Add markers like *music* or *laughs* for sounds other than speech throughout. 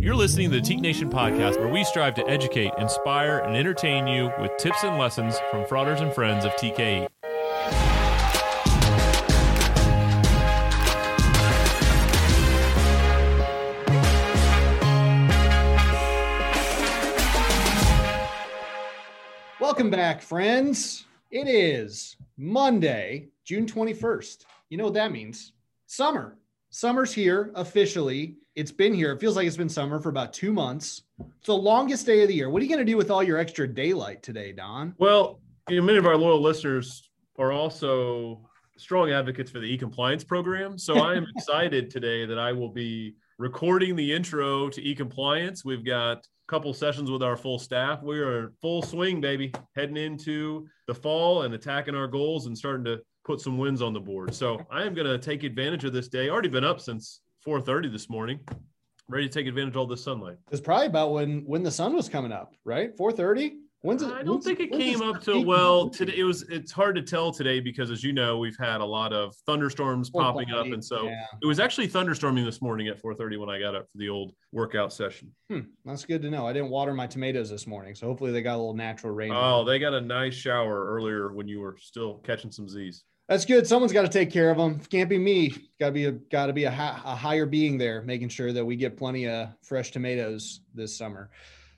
You're listening to the Teke Nation podcast, where we strive to educate, inspire, and entertain you with tips and lessons from fraters and friends of TKE. Welcome back, friends. It is Monday, June 21st. You know what that means? Summer. Summer's here officially. It's been here. It feels like it's been summer for about two months. It's the longest day of the year. What are you going to do with all your extra daylight today, Don? Well, you know, many of our loyal listeners are also strong advocates for the e-compliance program. So I am *laughs* excited today that I will be recording the intro to e-compliance. We've got a couple sessions with our full staff. We are full swing, baby, heading into the fall and attacking our goals and starting to put some wins on the board. So I am going to take advantage of this day. Already been up since 4:30 this morning, ready to take advantage of all this sunlight. It's probably about when when the sun was coming up, right? 4:30. When's it? I don't think it came up to well today. It was. It's hard to tell today because, as you know, we've had a lot of thunderstorms popping up, and so yeah. it was actually thunderstorming this morning at 4:30 when I got up for the old workout session. Hmm, that's good to know. I didn't water my tomatoes this morning, so hopefully they got a little natural rain. Oh, they got a nice shower earlier when you were still catching some Z's. That's good. Someone's got to take care of them. Can't be me. Got to be a got to be a, a higher being there, making sure that we get plenty of fresh tomatoes this summer.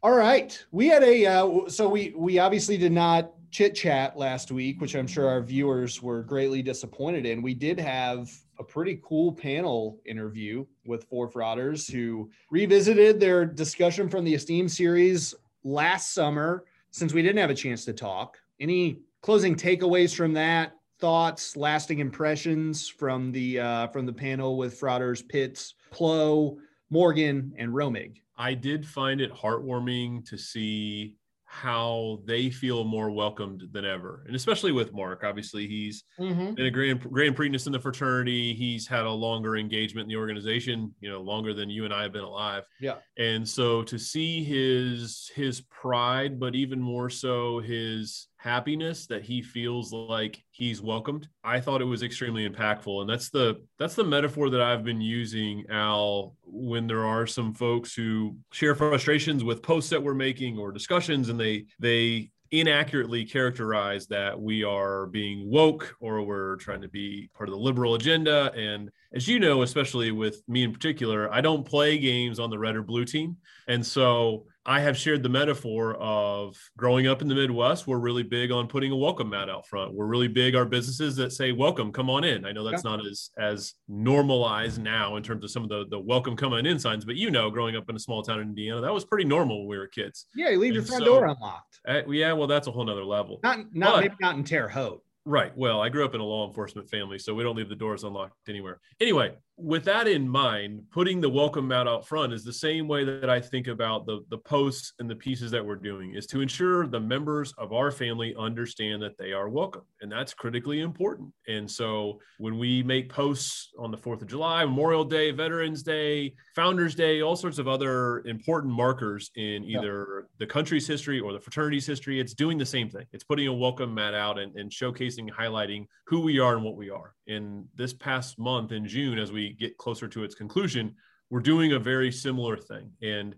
All right, we had a uh, so we we obviously did not chit chat last week, which I'm sure our viewers were greatly disappointed in. We did have a pretty cool panel interview with four fraters who revisited their discussion from the Esteem series last summer. Since we didn't have a chance to talk, any closing takeaways from that? Thoughts, lasting impressions from the uh, from the panel with fraters Pitts, Plo, Morgan, and Romig. I did find it heartwarming to see how they feel more welcomed than ever. And especially with Mark, obviously he's mm-hmm. been a grand grand preakness in the fraternity. He's had a longer engagement in the organization, you know, longer than you and I have been alive. Yeah. And so to see his his pride, but even more so his happiness that he feels like he's welcomed. I thought it was extremely impactful and that's the that's the metaphor that i've been using al when there are some folks who share frustrations with posts that we're making or discussions and they they inaccurately characterize that we are being woke or we're trying to be part of the liberal agenda. And as you know especially with me in particular i don't play games on the red or blue team. And so I have shared the metaphor of growing up in the Midwest. We're really big on putting a welcome mat out front. We're really big our businesses that say welcome, come on in. I know that's yeah. not as as normalized now in terms of some of the the welcome come on in signs, but you know, growing up in a small town in Indiana, that was pretty normal when we were kids. Yeah, you leave and your front so, door unlocked. Uh, yeah, well, that's a whole nother level. Not not but, maybe not in Terre Haute. Right. Well, I grew up in a law enforcement family, so we don't leave the doors unlocked anywhere. Anyway, with that in mind, putting the welcome mat out front is the same way that I think about the, the posts and the pieces that we're doing is to ensure the members of our family understand that they are welcome. And that's critically important. And so when we make posts on the 4th of July, Memorial Day, Veterans Day, Founders Day, all sorts of other important markers in either yeah. the country's history or the fraternity's history, it's doing the same thing. It's putting a welcome mat out and, and showcasing, highlighting who we are and what we are. In this past month in June, as we get closer to its conclusion, we're doing a very similar thing. And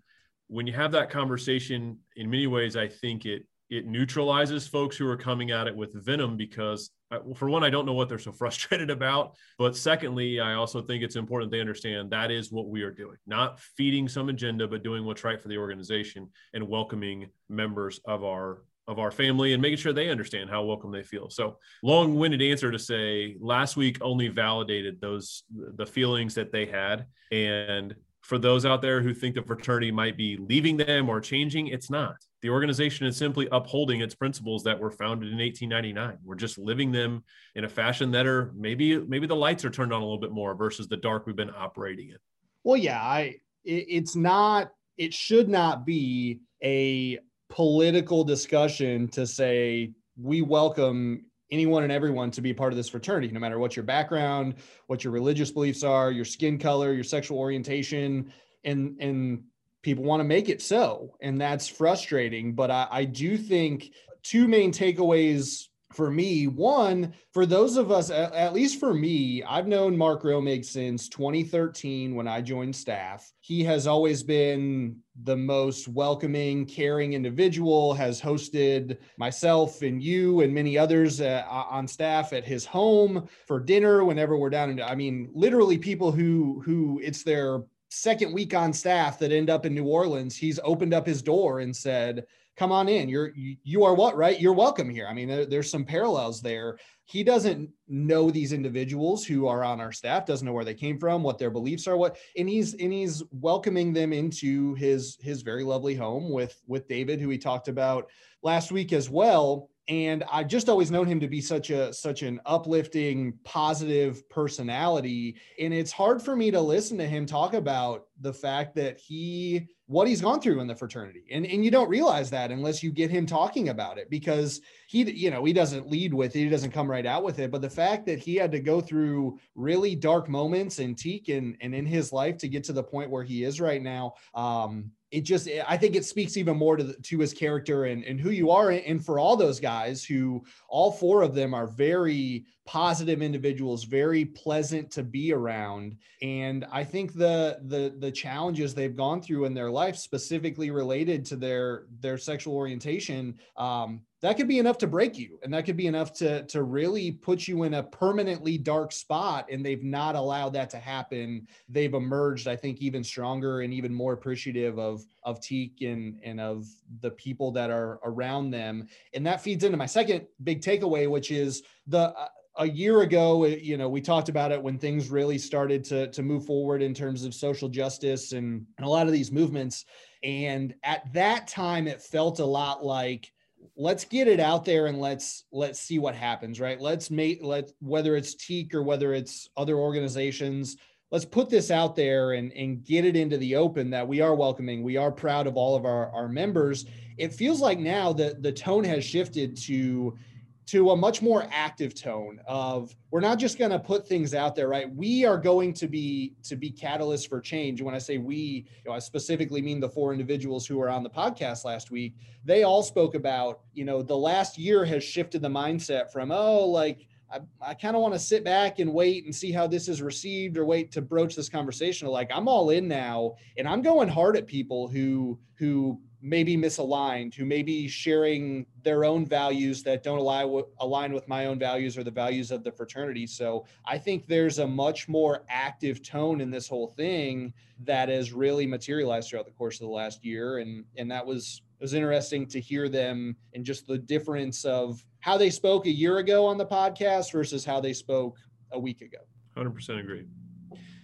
when you have that conversation, in many ways, I think it it neutralizes folks who are coming at it with venom because uh, for one i don't know what they're so *laughs* frustrated about but secondly i also think it's important they understand that is what we are doing not feeding some agenda but doing what's right for the organization and welcoming members of our of our family and making sure they understand how welcome they feel. So long-winded answer to say last week only validated those the feelings that they had and for those out there who think the fraternity might be leaving them or changing, it's not. The organization is simply upholding its principles that were founded in 1899. We're just living them in a fashion that are maybe maybe the lights are turned on a little bit more versus the dark we've been operating in. Well, yeah, I it, it's not it should not be a political discussion to say we welcome anyone and everyone to be part of this fraternity, no matter what your background, what your religious beliefs are, your skin color, your sexual orientation, and and people want to make it so, and that's frustrating. But I, I do think two main takeaways for me. One, for those of us, at least for me, I've known Mark Romig since 2013 when I joined staff. He has always been the most welcoming, caring individual, has hosted myself and you and many others uh, on staff at his home for dinner whenever we're down in, I mean, literally people who, who it's their second week on staff that end up in New Orleans. He's opened up his door and said, come on in. You're you are what right? You're welcome here. I mean, there, there's some parallels there. He doesn't know these individuals who are on our staff, doesn't know where they came from, what their beliefs are, what and he's and he's welcoming them into his his very lovely home with with David, who he talked about last week as well and I've just always known him to be such a such an uplifting, positive personality. And it's hard for me to listen to him talk about the fact that he what he's gone through in the fraternity. And and you don't realize that unless you get him talking about it because he you know, he doesn't lead with it, he doesn't come right out with it, but the fact that he had to go through really dark moments in Teke and and in his life to get to the point where he is right now, um it just i think it speaks even more to the, to his character and, and who you are. And for all those guys who all four of them are very positive individuals very pleasant to be around. And i think the the the challenges they've gone through in their life specifically related to their their sexual orientation um, that could be enough to break you. And that could be enough to to really put you in a permanently dark spot. And they've not allowed that to happen. They've emerged i think even stronger and even more appreciative of of Teke and and of the people that are around them. And that feeds into my second big takeaway which is the uh, a year ago, uh, you know, we talked about it when things really started to, to move forward in terms of social justice and, and a lot of these movements. And at that time, it felt a lot like let's get it out there and let's let's see what happens right let's make let whether it's Teke or whether it's other organizations let's put this out there and and get it into the open that we are welcoming we are proud of all of our our members it feels like now that the tone has shifted to to a much more active tone of we're not just going to put things out there right? We are going to be to be catalysts for change. When i say we you know, i specifically mean the four individuals who were on the podcast last week. They all spoke about you know the last year has shifted the mindset from oh like I, I kind of want to sit back and wait and see how this is received or wait to broach this conversation. Like I'm all in now and I'm going hard at people who who maybe misaligned, who may be sharing their own values that don't align, align with my own values or the values of the fraternity. So I think there's a much more active tone in this whole thing that has really materialized throughout the course of the last year. And, and that was, was interesting to hear them and just the difference of how they spoke a year ago on the podcast versus how they spoke a week ago. 100% agree.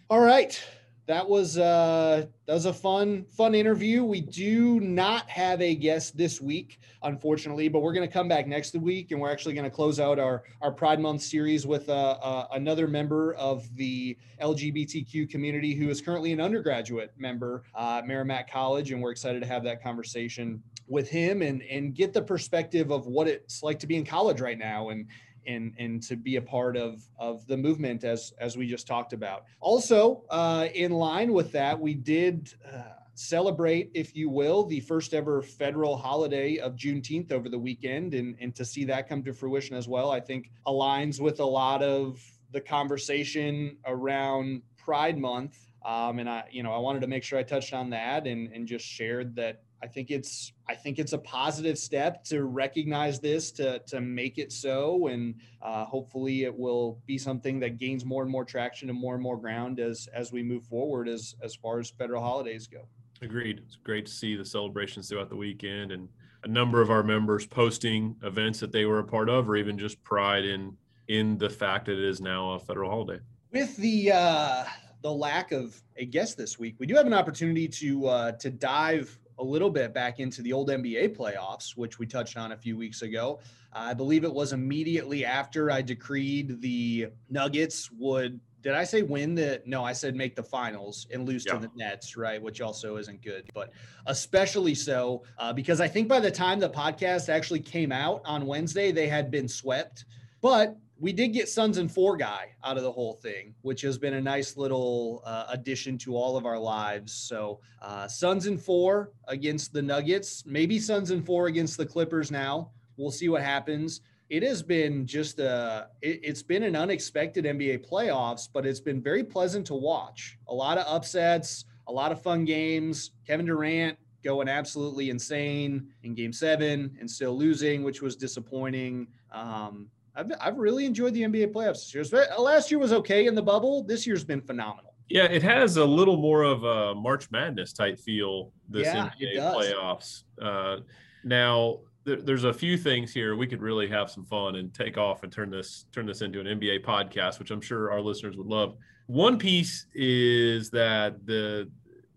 All right that was uh that was a fun fun interview. We do not have a guest this week unfortunately but we're going to come back next week and we're actually going to close out our our pride month series with uh, uh, another member of the lgbtq community who is currently an undergraduate member uh, at merrimack college and we're excited to have that conversation with him and and get the perspective of what it's like to be in college right now and and and to be a part of of the movement as as we just talked about. Also, uh, in line with that, we did. Uh, celebrate, if you will, the first ever federal holiday of Juneteenth over the weekend, and, and to see that come to fruition as well, I think aligns with a lot of the conversation around Pride Month. Um, and I, you know, I wanted to make sure I touched on that and, and just shared that I think it's I think it's a positive step to recognize this to to make it so, and uh, hopefully it will be something that gains more and more traction and more and more ground as as we move forward as as far as federal holidays go. Agreed. It's great to see the celebrations throughout the weekend and a number of our members posting events that they were a part of, or even just pride in in the fact that it is now a federal holiday. With the uh, the lack of a guest this week, we do have an opportunity to uh, to dive a little bit back into the old NBA playoffs, which we touched on a few weeks ago. I believe it was immediately after I decreed the Nuggets would. Did I say win the? No, I said make the finals and lose yeah. to the Nets, right? Which also isn't good, but especially so uh, because I think by the time the podcast actually came out on Wednesday, they had been swept. But we did get Suns and Four guy out of the whole thing, which has been a nice little uh, addition to all of our lives. So, uh, Suns and Four against the Nuggets, maybe Suns and Four against the Clippers now. We'll see what happens. it has been just a it, it's been an unexpected NBA playoffs, but it's been very pleasant to watch. A lot of upsets, a lot of fun games. Kevin Durant going absolutely insane in game seven and still losing, which was disappointing. Um, I've, I've really enjoyed the NBA playoffs this year. Last year was okay in the bubble. This year's been phenomenal. Yeah, it has a little more of a March Madness type feel this Yeah, NBA playoffs. Uh, now, there, there's a few things here we could really have some fun and take off and turn this turn this into an NBA podcast, which I'm sure our listeners would love. One piece is that the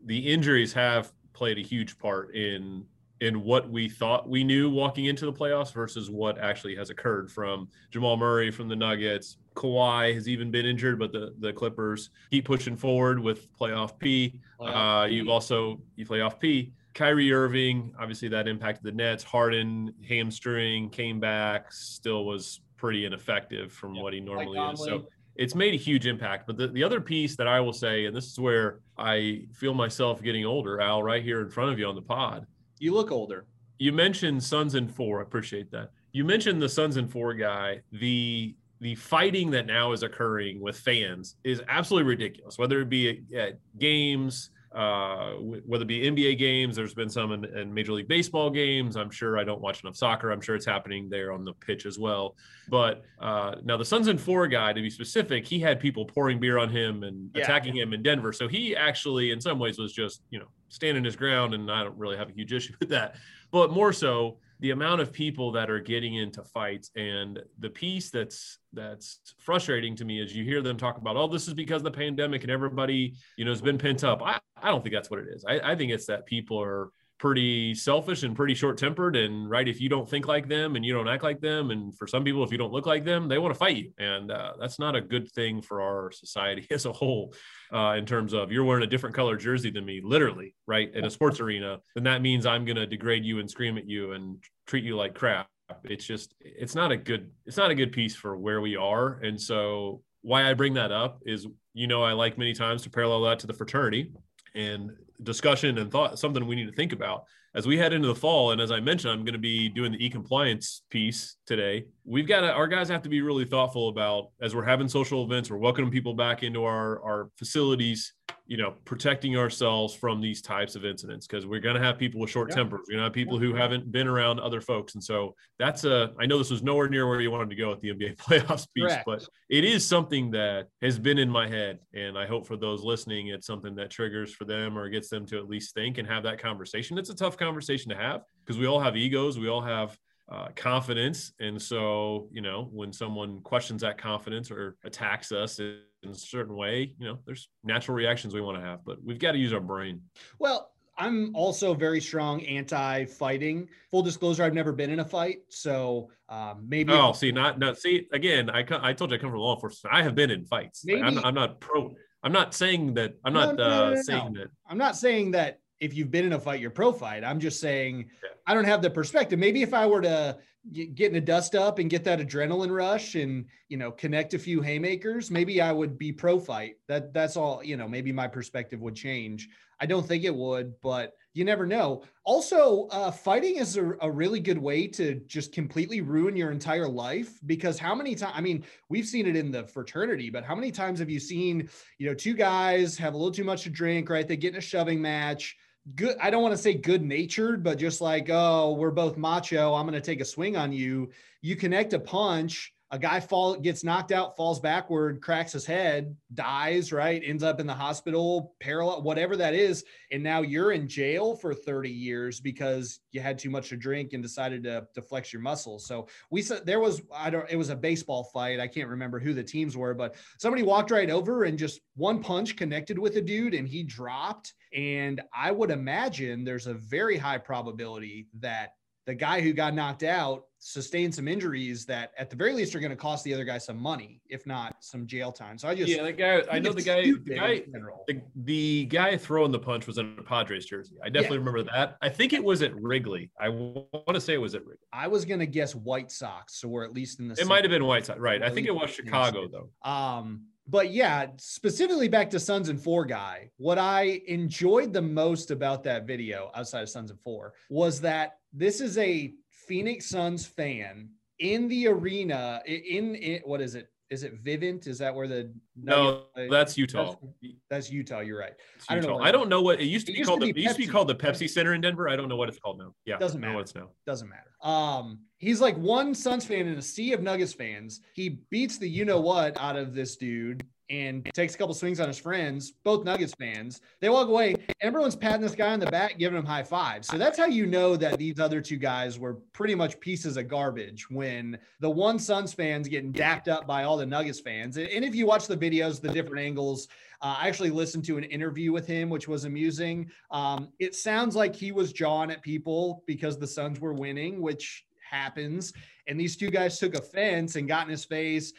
the injuries have played a huge part in in what we thought we knew walking into the playoffs versus what actually has occurred from Jamal Murray from the Nuggets. Kawhi has even been injured, but the, the Clippers keep pushing forward with playoff P. Uh, you've also you play off P. Kyrie Irving, obviously that impacted the Nets. Harden hamstring came back, still was pretty ineffective from Yep. what he normally is. So it's made a huge impact. But the, the other piece that I will say, and this is where I feel myself getting older, Al, right here in front of you on the pod. You look older. You mentioned Suns and four. I appreciate that. You mentioned the Suns and four guy. The the fighting that now is occurring with fans is absolutely ridiculous. Whether it be at, at games, uh, whether it be NBA games, there's been some in, in Major League Baseball games. I'm sure I don't watch enough soccer. I'm sure it's happening there on the pitch as well. But uh, now the Suns and four guy, to be specific, he had people pouring beer on him and Yeah. attacking him in Denver. So he actually, in some ways, was just you know standing his ground, and I don't really have a huge issue *laughs* with that. But more so, the amount of people that are getting into fights and the piece that's that's frustrating to me is you hear them talk about oh this is because the pandemic and everybody you know has been pent up. I, I don't think that's what it is. I, I think it's that people are pretty selfish and pretty short tempered and right if you don't think like them and you don't act like them and for some people if you don't look like them they want to fight you. And uh, that's not a good thing for our society *laughs* as a whole uh, in terms of you're wearing a different color jersey than me literally right in a sports arena then that means i'm going to degrade you and scream at you and treat you like crap. It's just it's not a good it's not a good piece for where we are. And so why i bring that up is you know i like many times to parallel that to the fraternity. And discussion and thought something we need to think about. As we head into the fall and as i mentioned i'm going to be doing the e-compliance piece today. We've got to our guys have to be really thoughtful about as we're having social events we're welcoming people back into our our facilities you know protecting ourselves from these types of incidents because we're going to have people with short Yeah. tempers. We're going to have people who haven't been around other folks. And so that's a i know this was nowhere near where you wanted to go at the nba *laughs* playoffs piece Correct. but it is something that has been in my head. And i hope for those listening it's something that triggers for them or gets them to at least think and have that conversation. It's a tough conversation to have because we all have egos. We all have uh, confidence. And so you know when someone questions that confidence or attacks us in a certain way you know there's natural reactions we want to have but we've got to use our brain Well, I'm also very strong anti-fighting. Full disclosure, I've never been in a fight, so um, maybe. oh see not not see again i i told you i come from law enforcement i have been in fights Like, I'm, Maybe- I'm not pro i'm not saying that i'm No, not no, no, uh saying that I'm not saying that if you've been in a fight, you're pro fight. I'm just saying Yeah. I don't have the perspective. Maybe if I were to get, get a dust up and get that adrenaline rush and you know connect a few haymakers, maybe I would be pro fight. That that's all. You know, maybe my perspective would change. I don't think it would, but you never know. Also, uh, fighting is a, a really good way to just completely ruin your entire life because how many times? I mean, we've seen it in the fraternity, but how many times have you seen you know, two guys have a little too much to drink, right? They get in a shoving match. Good. I don't want to say good natured, but just like, oh, we're both macho. I'm going to take a swing on you. You connect a punch. A guy fall gets knocked out, falls backward, cracks his head, dies, right? Ends up in the hospital, parallel, whatever that is. And now you're in jail for 30 years because you had too much to drink and decided to, to flex your muscles. So we said there was, I don't, it was a baseball fight. I can't remember who the teams were, but somebody walked right over and just one punch connected with a dude and he dropped. And I would imagine there's a very high probability that the guy who got knocked out sustained some injuries that at the very least are going to cost the other guy some money, if not some jail time. So I just, yeah the guy i know the guy the guy the, the guy throwing the punch was in a Padres jersey. I definitely remember that. I think it was at Wrigley. I want to say it was at Wrigley. I was going to guess White Sox. So we're at least in the It might have been White Sox, right? I think it was Chicago though. Um, but yeah, specifically back to Suns and Four guy, what I enjoyed the most about that video outside of Suns and Four was that this is a Phoenix Suns fan in the arena in, in what is it? Is it Vivint? Is that where the no? That's Utah. That's, that's, Utah. You're right. I don't know. I don't know what it used to it be used called. To be the, it used to be called the Pepsi Center in Denver. I don't know what it's called now. Yeah, doesn't matter. it's now. Doesn't matter. Um, he's like one Suns fan in a sea of Nuggets fans. He beats the you know what out of this dude and takes a couple swings on his friends, both Nuggets fans. They walk away. Everyone's patting this guy on the back, giving him high fives. So that's how you know that these other two guys were pretty much pieces of garbage when the one Suns fans getting dapped up by all the Nuggets fans. And if you watch the videos, the different angles, uh, I actually listened to an interview with him, which was amusing. Um, it sounds like he was jawing at people because the Suns were winning, which happens. And these two guys took offense and got in his face.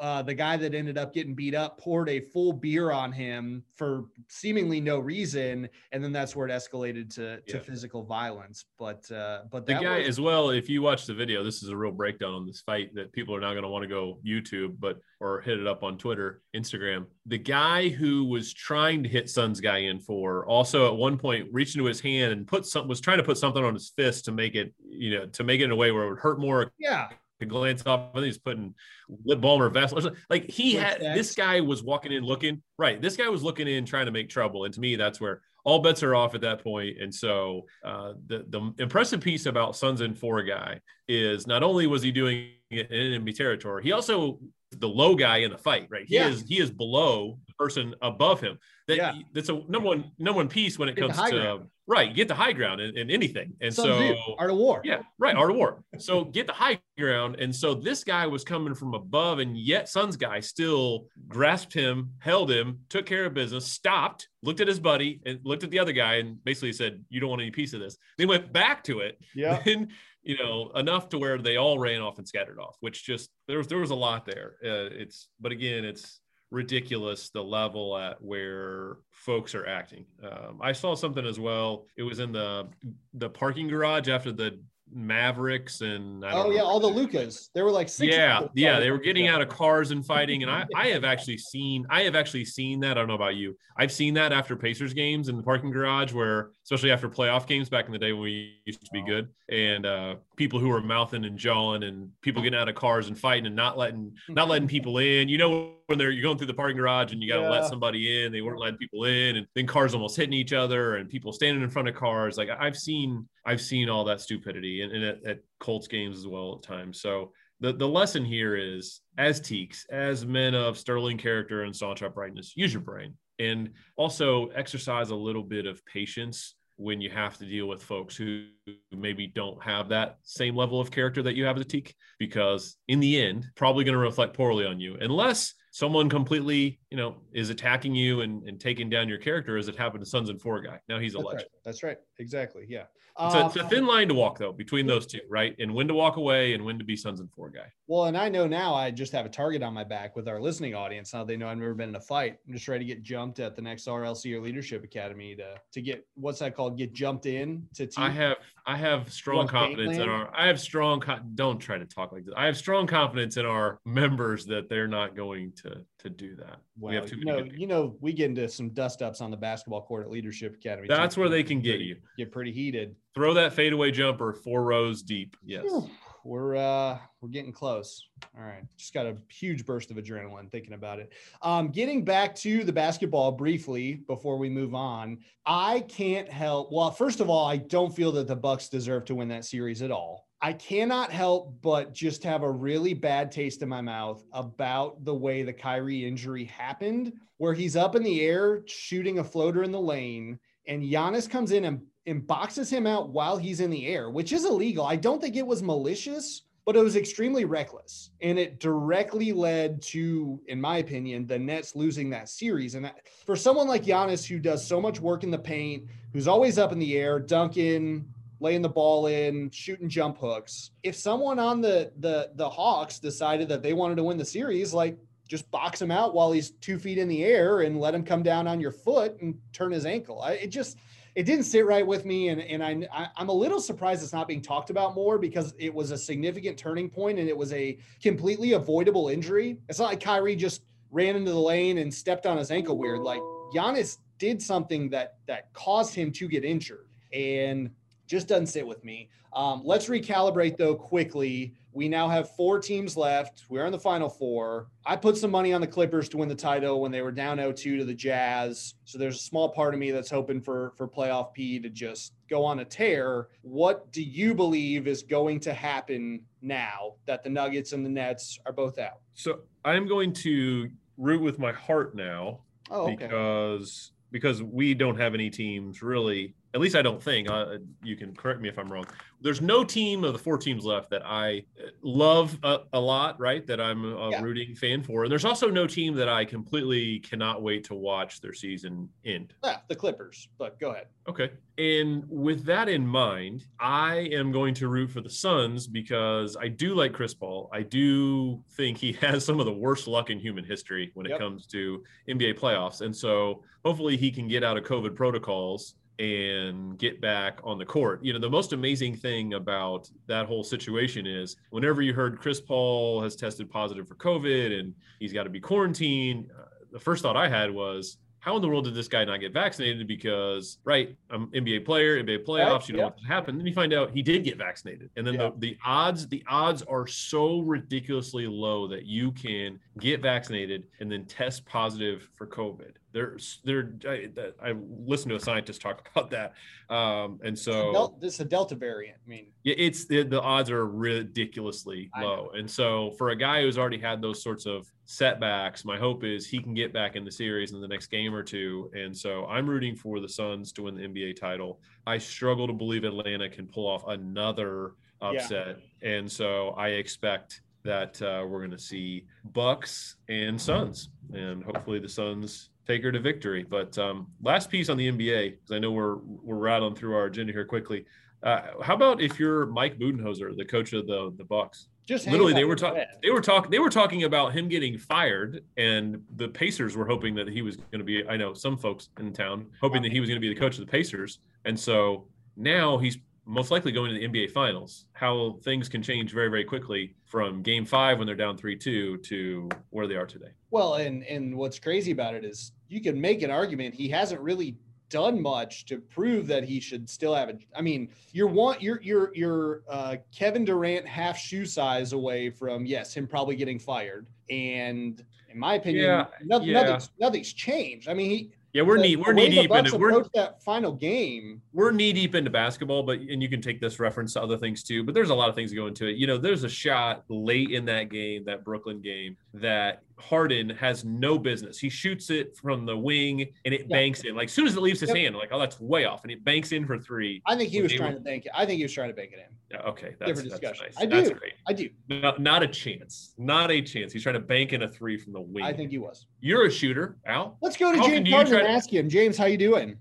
Uh, the guy that ended up getting beat up poured a full beer on him for seemingly no reason, and then that's where it escalated to, to yeah. physical violence. But uh, but the guy was- as well. If you watch the video, this is a real breakdown on this fight that people are not going to want to go YouTube, but or hit it up on Twitter, Instagram. The guy who was trying to hit Suns guy in for also at one point reached into his hand and put some was trying to put something on his fist to make it you know to make it in a way where it would hurt more yeah. To glance off, I think he's putting lip balm or Vaseline. Like he had this guy was walking in looking right. This guy was looking in trying to make trouble, and to me, that's where all bets are off at that point. And so uh, the the impressive piece about Suns and Four guy is not only was he doing it in enemy territory, he also the low guy in the fight. Right, he yeah. is he is below the person above him. That yeah. that's a number one number one piece when it comes to ground. Right. Get the high ground in, in anything, and so art of war. Yeah, right, art of war. so get the high ground, and so this guy was coming from above, and yet Suns guy still grasped him, held him, took care of business, stopped, looked at his buddy, and looked at the other guy, and basically said, "You don't want any piece of this." They went back to it. Yeah. *laughs* And, you know, enough to where they all ran off and scattered off, which just there was there was a lot there. Uh, it's but again, it's ridiculous the level at where folks are acting. Um, I saw something as well. It was in the the parking garage after the Mavericks and oh yeah, all the Lucas. There were like six. Yeah, yeah, they were getting out of cars and fighting, and I *laughs* I have actually seen I have actually seen that. I don't know about you. I've seen that after Pacers games in the parking garage, where especially after playoff games back in the day when we used to be good, and uh, people who were mouthing and jawing, and people getting out of cars and fighting and not letting not letting people in. You know when they're you're going through the parking garage and you got to yeah. let somebody in, they weren't letting people in, and then cars almost hitting each other, and people standing in front of cars. Like I've seen I've seen all that stupidity, and, and at, at Colts games as well at times. So the, the lesson here is as Tekes, as men of sterling character and staunch uprightness, use your brain and also exercise a little bit of patience when you have to deal with folks who maybe don't have that same level of character that you have as a Teke, because in the end, probably going to reflect poorly on you, unless someone completely, you know, is attacking you and, and taking down your character as it happened to Suns and Four guy. Now he's a That's legend. Right. That's right. Exactly. Yeah. It's, a, it's a, um, thin line to walk though between those two, right? And when to walk away and when to be Suns and Four guy. Well, and I know now I just have a target on my back with our listening audience. Now they know I've never been in a fight. I'm just ready to get jumped at the next RLC or Leadership Academy to to get what's that called? Get jumped in to. Team. I have I have strong confidence in our. I have strong. Don't try to talk like this. I have strong confidence in our members that they're not going to to do that. Well, we have too you know, you know, we get into some dust ups on the basketball court at Leadership Academy. That's where they can get you. Get pretty heated. Throw that fadeaway jumper four rows deep. Yes. We're uh we're getting close. All right. Just got a huge burst of adrenaline thinking about it. Um getting back to the basketball briefly before we move on. I can't help well, first of all, I don't feel that the Bucks deserve to win that series at all. I cannot help but just have a really bad taste in my mouth about the way the Kyrie injury happened, where he's up in the air shooting a floater in the lane, and Giannis comes in and, and boxes him out while he's in the air, which is illegal. I don't think it was malicious, but it was extremely reckless. And it directly led to, in my opinion, the Nets losing that series. And that, for someone like Giannis, who does so much work in the paint, who's always up in the air, dunking, laying the ball in, shooting jump hooks. If someone on the the the Hawks decided that they wanted to win the series, like just box him out while he's two feet in the air and let him come down on your foot and turn his ankle. I, it just it didn't sit right with me, and and I, I'm a little surprised it's not being talked about more because it was a significant turning point and it was a completely avoidable injury. It's not like Kyrie just ran into the lane and stepped on his ankle weird. Like Giannis did something that that caused him to get injured, and just doesn't sit with me. Um, let's recalibrate though quickly. We now have four teams left. We're in the final four. I put some money on the Clippers to win the title when they were down 0-2 to the Jazz. So there's a small part of me that's hoping for for playoff P to just go on a tear. What do you believe is going to happen now that the Nuggets and the Nets are both out? So I'm going to root with my heart now Oh, okay. because because we don't have any teams really. At least I don't think. Uh, you can correct me if I'm wrong. There's no team of the four teams left that I uh, love a, a lot, right? That I'm a Yeah. rooting fan for, and there's also no team that I completely cannot wait to watch their season end. Yeah, the Clippers. But go ahead. Okay. And with that in mind, I am going to root for the Suns because I do like Chris Paul. I do think he *laughs* has some of the worst luck in human history when it Yep. comes to NBA playoffs. And so hopefully he can get out of COVID protocols and get back on the court. You know, the most amazing thing about that whole situation is whenever you heard Chris Paul has tested positive for COVID and he's got to be quarantined, uh, the first thought I had was, how in the world did this guy not get vaccinated? Because, right, I'm NBA player, NBA playoffs, Right, you know yeah. what happened. Then you find out he did get vaccinated. And then Yeah. the, the odds, the odds are so ridiculously low that you can get vaccinated and then test positive for COVID. There's there I, I listened to a scientist talk *laughs* about that. Um, and so Del- this is a Delta variant. I mean, yeah, it's the, the odds are ridiculously low. And so for a guy who's already had those sorts of setbacks, my hope is he can get back in the series in the next game or two. And so I'm rooting for the Suns to win the NBA title. I struggle to believe Atlanta can pull off another upset. And so I expect that uh, we're going to see Bucks and Suns, and hopefully the Suns take her to victory. But um, last piece on the NBA, because I know we're we're rattling through our agenda here quickly. Uh, how about if you're Mike Budenholzer, the coach of the the Bucks? just Literally, they were talking. They were talking. They were talking about him getting fired, and the Pacers were hoping that he was going to be. I know some folks in town hoping that he was going to be the coach of the Pacers, and so now he's most likely going to the NBA Finals. How things can change very, very quickly from Game Five when they're down three two to where they are today. Well, and and what's crazy about it is you can make an argument he hasn't really done much to prove that he should still have it. I mean, you're one you're you're you're uh, Kevin Durant half shoe size away from yes him probably getting fired. And in my opinion, Yeah, noth- yeah. nothing's nothing's changed. I mean, he Yeah, we're the- knee we're knee deep into we're that final game. we're knee deep into basketball, but and you can take this reference to other things too. But there's a lot of things that go into it. You know, there's a shot late in that game, that Brooklyn game, that Harden has no business. He shoots it from the wing and it Yeah. banks in. Like as soon as it leaves his Yep. hand, like oh, that's way off, and it banks in for three. I think he was trying were- to bank it. I think he was trying to bank it in. Yeah, okay, that's, Different that's discussion. nice. I That's do. great. I do. Not, not a chance. Not a chance. He's trying to bank in a three from the wing. I think he was. you're a shooter, Al. Let's go to How James Harden and to- ask him, James, how you doing?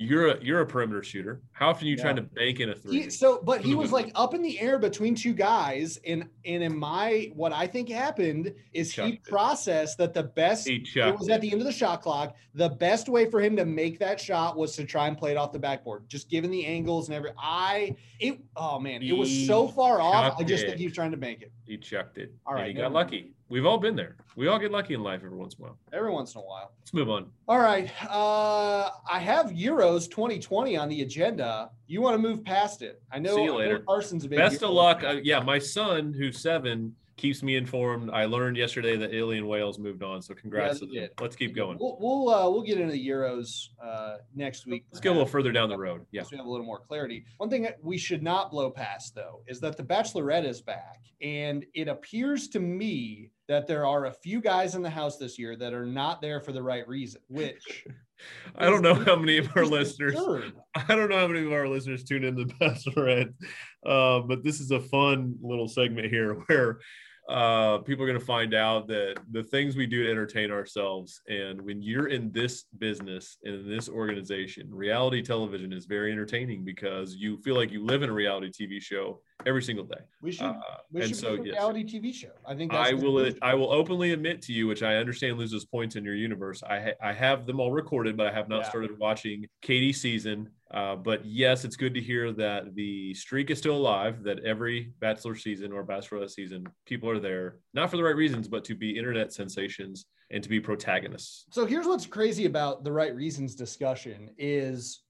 You're a you're a perimeter shooter. How often are you Yeah. trying to bank in a three? He, so, but he *laughs* was like up in the air between two guys, and and in my what I think happened is he it. processed that the best he it was at the end of the shot clock. The best way for him to make that shot was to try and play it off the backboard, just given the angles and every. I it oh man, it was so far off. I just it. think he was trying to bank it He chucked it. All and he got lucky. We've all been there. We all get lucky in life every once in a while. every once in a while. Let's move on. All right, uh, I have Euros 2020 on the agenda. You want to move past it? I know. See you later. Big Best of luck. Uh, yeah, my son, who's seven, keeps me informed. I learned yesterday that Italy and Wales moved on. So congrats them. Let's keep going. We'll we'll, uh, we'll get into the Euros uh, next week. Let's go a little further down the road. Yeah. So we have a little more clarity. One thing that we should not blow past, though, is that the Bachelorette is back, and it appears to me that there are a few guys in the house this year that are not there for the right reason. Which *laughs* I don't know how many of our listeners. absurd. I don't know how many of our listeners tune in to the Bachelorette, uh, but this is a fun little segment here *laughs* where uh, people are going to find out that the things we do to entertain ourselves, and when you're in this business and in this organization, reality television is very entertaining because you feel like you live in a reality TV show every single day. We should. Uh, we and should so, do a yes. reality TV show. I think that's I will. I will openly admit to you, which I understand loses points in your universe. I ha- I have them all recorded, but I have not Yeah. started watching Katie's season. Uh, but yes, it's good to hear that the streak is still alive. That every Bachelor season or Bachelorette season, people are there not for the right reasons, but to be internet sensations and to be protagonists. So here's what's crazy about the right reasons discussion is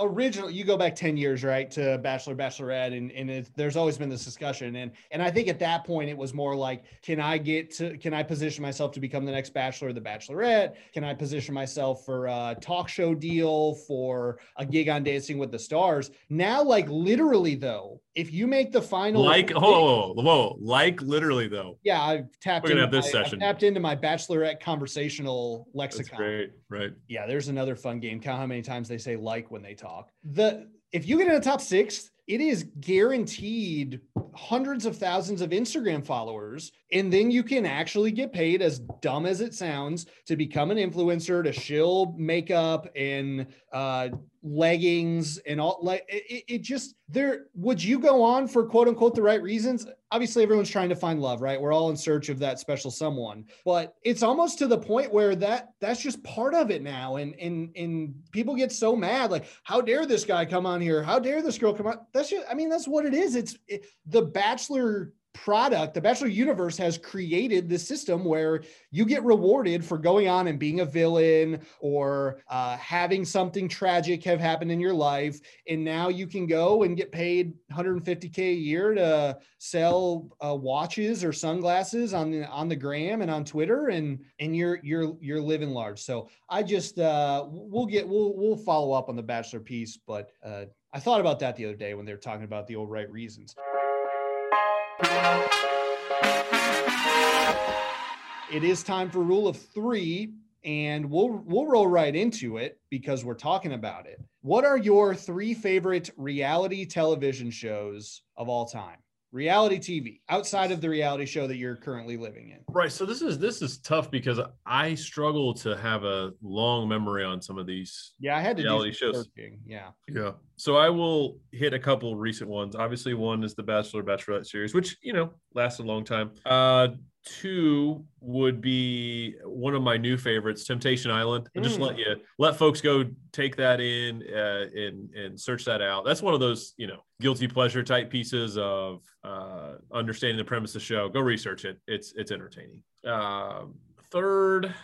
original you go back 10 years right to bachelor bachelorette and, and it, there's always been this discussion and and i think at that point it was more like can i get to can i position myself to become the next bachelor or the bachelorette? Can i position myself for a talk show deal for a gig on dancing with the stars? Now like literally though if you make the final like whoa, whoa, whoa like literally though yeah i've tapped We're gonna into have this my, session. I've tapped into my bachelorette conversational that's lexicon great right yeah, there's another fun game. Count how many times they say like when they talk. The if you get in the top six, it is guaranteed hundreds of thousands of Instagram followers. And then you can actually get paid, as dumb as it sounds, to become an influencer, to shill makeup and uh, leggings and all. Like it, it just there. Would you go on for quote unquote the right reasons? Obviously, everyone's trying to find love, right? We're all in search of that special someone, but it's almost to the point where that that's just part of it now. And and and people get so mad, like, how dare this guy come on here? How dare this girl come on? That's just, I mean, that's what it is. It's it, the Bachelor product, the Bachelor universe has created this system where you get rewarded for going on and being a villain or uh, having something tragic have happened in your life. And now you can go and get paid 150K a year to sell uh, watches or sunglasses on the, on the gram and on Twitter. And, and you're, you're, you're living large. So I just, uh, we'll get, we'll, we'll follow up on the Bachelor piece, but uh, I thought about that the other day when they were talking about the old right reasons. It is time for rule of three, and we'll we'll roll right into it because we're talking about it. What are your three favorite reality television shows of all time? Reality TV outside of the reality show that you're currently living in. right so this is this is tough because i struggle to have a long memory on some of these Yeah, I had to Reality shows. searching. Yeah. Yeah. So I will hit a couple recent ones. Obviously, one is the Bachelor Bachelorette series, which you know lasted a long time. Uh, two would be one of my new favorites, Temptation Island. And just Mm. let you let folks go take that in uh, and and search that out. That's one of those you know guilty pleasure type pieces of uh, understanding the premise of the show. Go research it. It's it's entertaining. Um, third.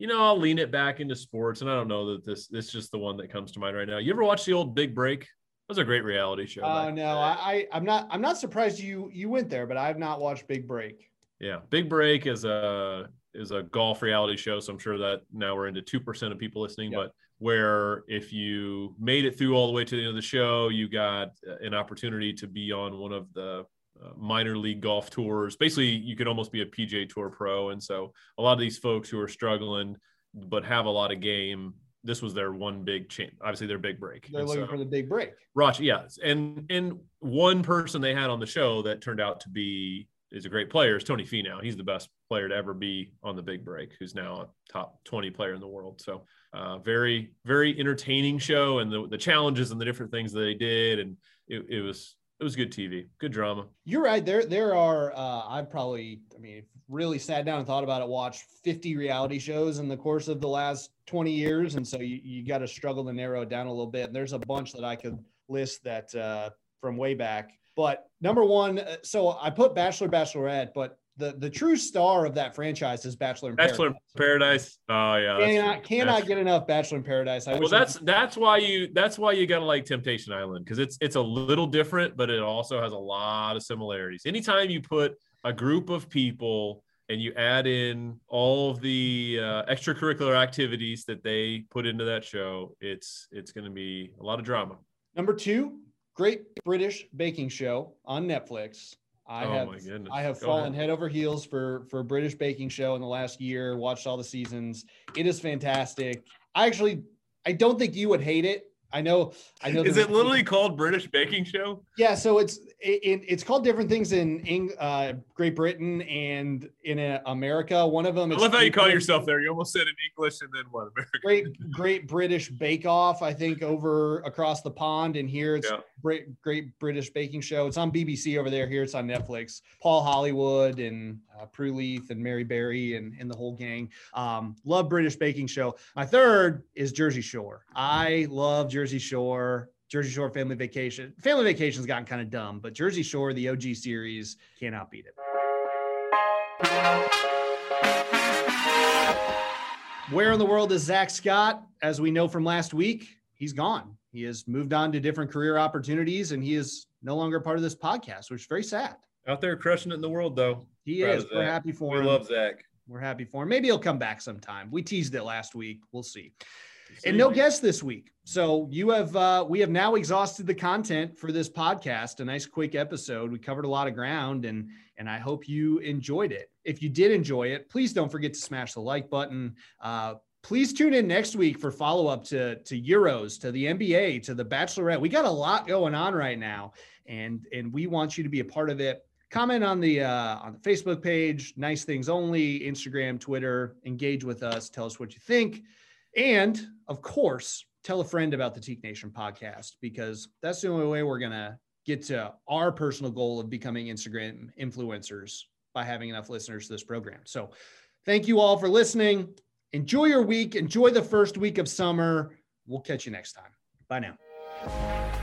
You know, I'll lean it back into sports, and I don't know that this this is just the one that comes to mind right now. You ever watch the old Big Break? That was a great reality show. Oh no. I, I I'm not I'm not surprised you you went there, but I've not watched Big Break. Yeah, Big Break is a is a golf reality show, so I'm sure that now we're into two percent of people listening. Yep. But where if you made it through all the way to the end of the show, you got uh, an opportunity to be on one of the uh, minor league golf tours. Basically, you could almost be a PGA Tour pro, and so a lot of these folks who are struggling but have a lot of game. This was their one big chance. Obviously, their big break. They're And looking so- for the big break. Roch, yes, and and one person they had on the show that turned out to be is a great player is Tony Finau. He's the best player to ever be on the big break. Who's now a top twenty player in the world. So, uh, very very entertaining show, and the the challenges and the different things that they did, and it, it was it was good TV, good drama. You're right. There, there are. Uh, I've probably, I mean, really sat down and thought about it. Watched 50 reality shows in the course of the last 20 years, and so you, you got to struggle to narrow it down a little bit. And there's a bunch that I could list that uh, from way back. But number one, uh, so I put Bachelor, Bachelorette, but the the true star of that franchise is Bachelor in Bachelor Paradise. Paradise. Oh yeah, Cannot, cannot get enough Bachelor in Paradise. I well that's that's why you that's why you gotta like temptation island because it's it's a little different but it also has a lot of similarities anytime you put a group of people and you add in all of the uh, extracurricular activities that they put into that show it's it's going to be a lot of drama Number two, Great British Baking Show on Netflix. I Oh have. I have Go fallen ahead. head over heels for for British Baking Show in the last year. Watched all the seasons. It is fantastic. I actually I don't think you would hate it. I know. I know. is it literally called british baking show Yeah. So it's it, it- it's called different things in Eng, uh, Great Britain and in uh, America. One of them. i is love how you call yourself there you almost said in english and then what american Great *laughs* Great British Bake Off. I think over across the pond, and here it's Yeah. Great Great British Baking Show. It's on BBC over there. Here it's on Netflix. Paul Hollywood and uh, Prue Leith and Mary Berry and, and the whole gang. Um, love British Baking Show. My third is Jersey Shore. I love Jersey Shore. Jersey Shore Family Vacation. Family Vacation's gotten kind of dumb, but Jersey Shore, the OG series, cannot beat it. Where in the world is Zach Scott? As we know from last week, he's gone. He has moved on to different career opportunities and he is no longer part of this podcast, which is very sad. Out there crushing it in the world, though. He Proud is. We're happy for we him. We love Zach. We're happy for him. Maybe he'll come back sometime. We teased it last week. We'll see. And no guest this week. So you have uh, we have now exhausted the content for this podcast. A nice quick episode. We covered a lot of ground and and I hope you enjoyed it. If you did enjoy it, please don't forget to smash the like button. Uh, please tune in next week for follow up to to Euros, to the NBA, to the Bachelorette. We got a lot going on right now, and and we want you to be a part of it. Comment on the uh, on the Facebook page, Nice Things Only, Instagram, Twitter. Engage with us. Tell us what you think. And of course, tell a friend about the Teke Nation podcast because that's the only way we're going to get to our personal goal of becoming Instagram influencers by having enough listeners to this program. So, thank you all for listening. Enjoy your week. Enjoy the first week of summer. We'll catch you next time. Bye now.